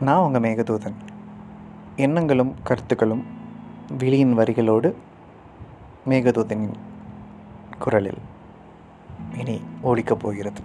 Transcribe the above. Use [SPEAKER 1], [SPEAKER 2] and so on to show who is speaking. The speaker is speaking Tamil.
[SPEAKER 1] நான் உங்கள் மேகதூதன். எண்ணங்களும் கருத்துக்களும் விழியின் வரிகளோடு மேகதூதனின் குரலில் இனி ஓடிக்கப் போகிறது.